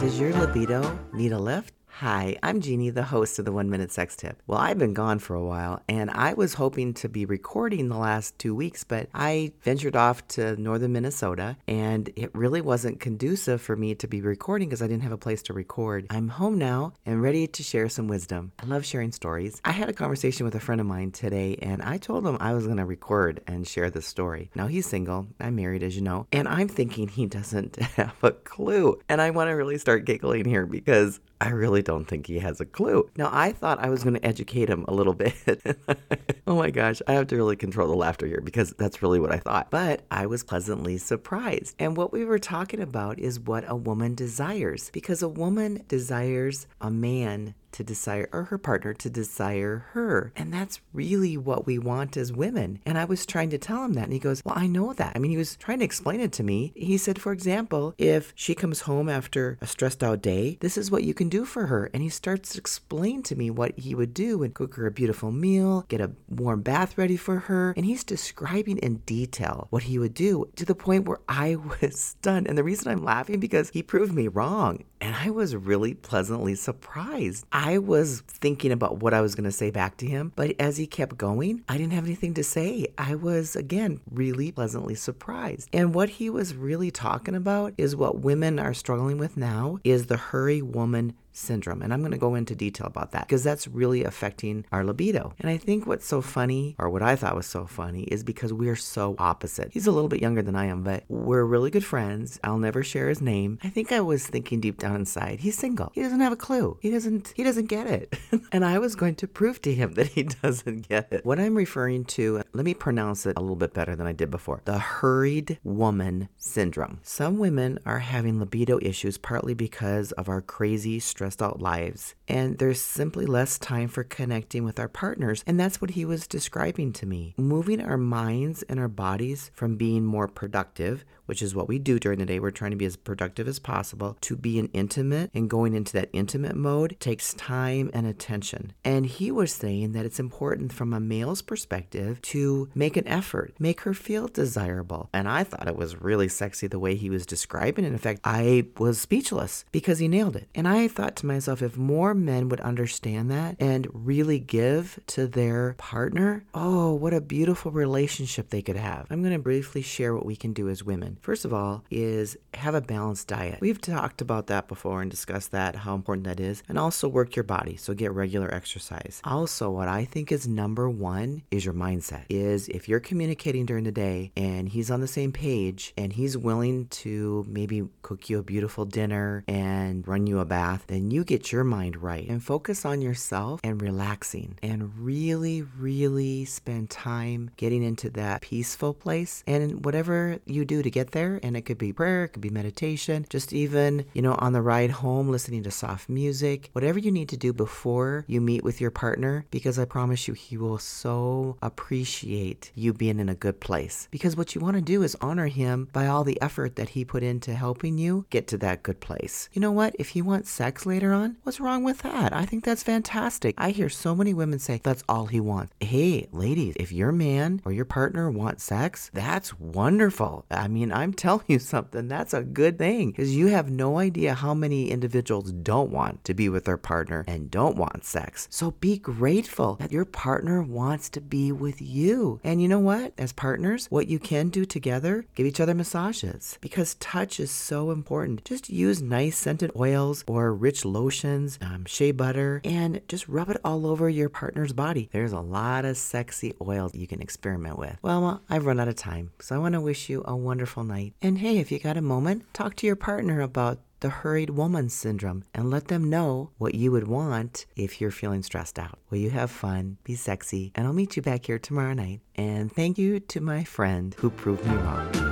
Does your libido need a lift? Hi, I'm Jeannie, the host of the One Minute Sex Tip. Well, I've been gone for a while, and I was hoping to be recording the last two weeks, but I ventured off to northern Minnesota, and it really wasn't conducive for me to be recording because I didn't have a place to record. I'm home now and ready to share some wisdom. I love sharing stories. I had a conversation with a friend of mine today, and I told him I was going to record and share this story. Now, he's single, I'm married, as you know, and I'm thinking he doesn't have a clue. And I want to really start giggling here because I really don't think he has a clue. Now, I thought I was going to educate him a little bit. oh my gosh, I have to really control the laughter here because that's really what I thought. But I was pleasantly surprised. And what we were talking about is what a woman desires because a woman desires a man to desire, or her partner to desire her. And that's really what we want as women. And I was trying to tell him that. And he goes, Well, I know that. I mean, he was trying to explain it to me. He said, For example, if she comes home after a stressed out day, this is what you can do for her. And he starts to explain to me what he would do and cook her a beautiful meal, get a warm bath ready for her. And he's describing in detail what he would do to the point where I was stunned. And the reason I'm laughing because he proved me wrong. And I was really pleasantly surprised. Was thinking about what I was going to say back to him, but as he kept going, I didn't have anything to say. I was, again, really pleasantly surprised. And what he was really talking about is what women are struggling with now is the hurry woman syndrome. And I'm going to go into detail about that because that's really affecting our libido. And I think what's so funny, or what I thought was so funny, is because we're so opposite. He's a little bit younger than I am, but we're really good friends. I'll never share his name. I think I was thinking deep down inside, he's single. He doesn't have a clue. He doesn't he doesn't get it. and I was going to prove to him that he doesn't get it. What I'm referring to, let me pronounce it a little bit better than I did before. The hurried woman syndrome. Some women are having libido issues partly because of our crazy stress stressed out lives, and there's simply less time for connecting with our partners. And that's what he was describing to me. Moving our minds and our bodies from being more productive, which is what we do during the day, we're trying to be as productive as possible, to being intimate and going into that intimate mode takes time and attention. And he was saying that it's important from a male's perspective to make an effort, make her feel desirable. And I thought it was really sexy the way he was describing it. In fact, I was speechless because he nailed it. And I thought to myself, if more men would understand that and really give to their partner, oh, what a beautiful relationship they could have. I'm going to briefly share what we can do as women. First of all, is have a balanced diet. We've talked about that before and discussed that, how important that is, and also work your body. So get regular exercise. Also, what I think is number one is your mindset. Is if you're communicating during the day and he's on the same page and he's willing to maybe cook you a beautiful dinner and run you a bath, then you get your mind right and focus on yourself and relaxing and really, really spend time getting into that peaceful place. And whatever you do to get there, and it could be prayer, it could be meditation, just even, you know, on the ride home, listening to soft music, whatever you need to do before you meet with your partner, because I promise you, he will so appreciate you being in a good place. Because what you want to do is honor him by all the effort that he put into helping you get to that good place. You know what? If he wants sex later, on? What's wrong with that? I think that's fantastic. I hear so many women say that's all he wants. Hey, ladies, if your man or your partner wants sex, that's wonderful. I mean, I'm telling you something, that's a good thing because you have no idea how many individuals don't want to be with their partner and don't want sex. So be grateful that your partner wants to be with you. And you know what? As partners, what you can do together, give each other massages because touch is so important. Just use nice scented oils or rich lotions, um, shea butter, and just rub it all over your partner's body. There's a lot of sexy oils you can experiment with. Well, I've run out of time, so I want to wish you a wonderful night. And hey, if you got a moment, talk to your partner about the hurried woman syndrome and let them know what you would want if you're feeling stressed out. Will you have fun, be sexy, and I'll meet you back here tomorrow night. And thank you to my friend who proved me wrong.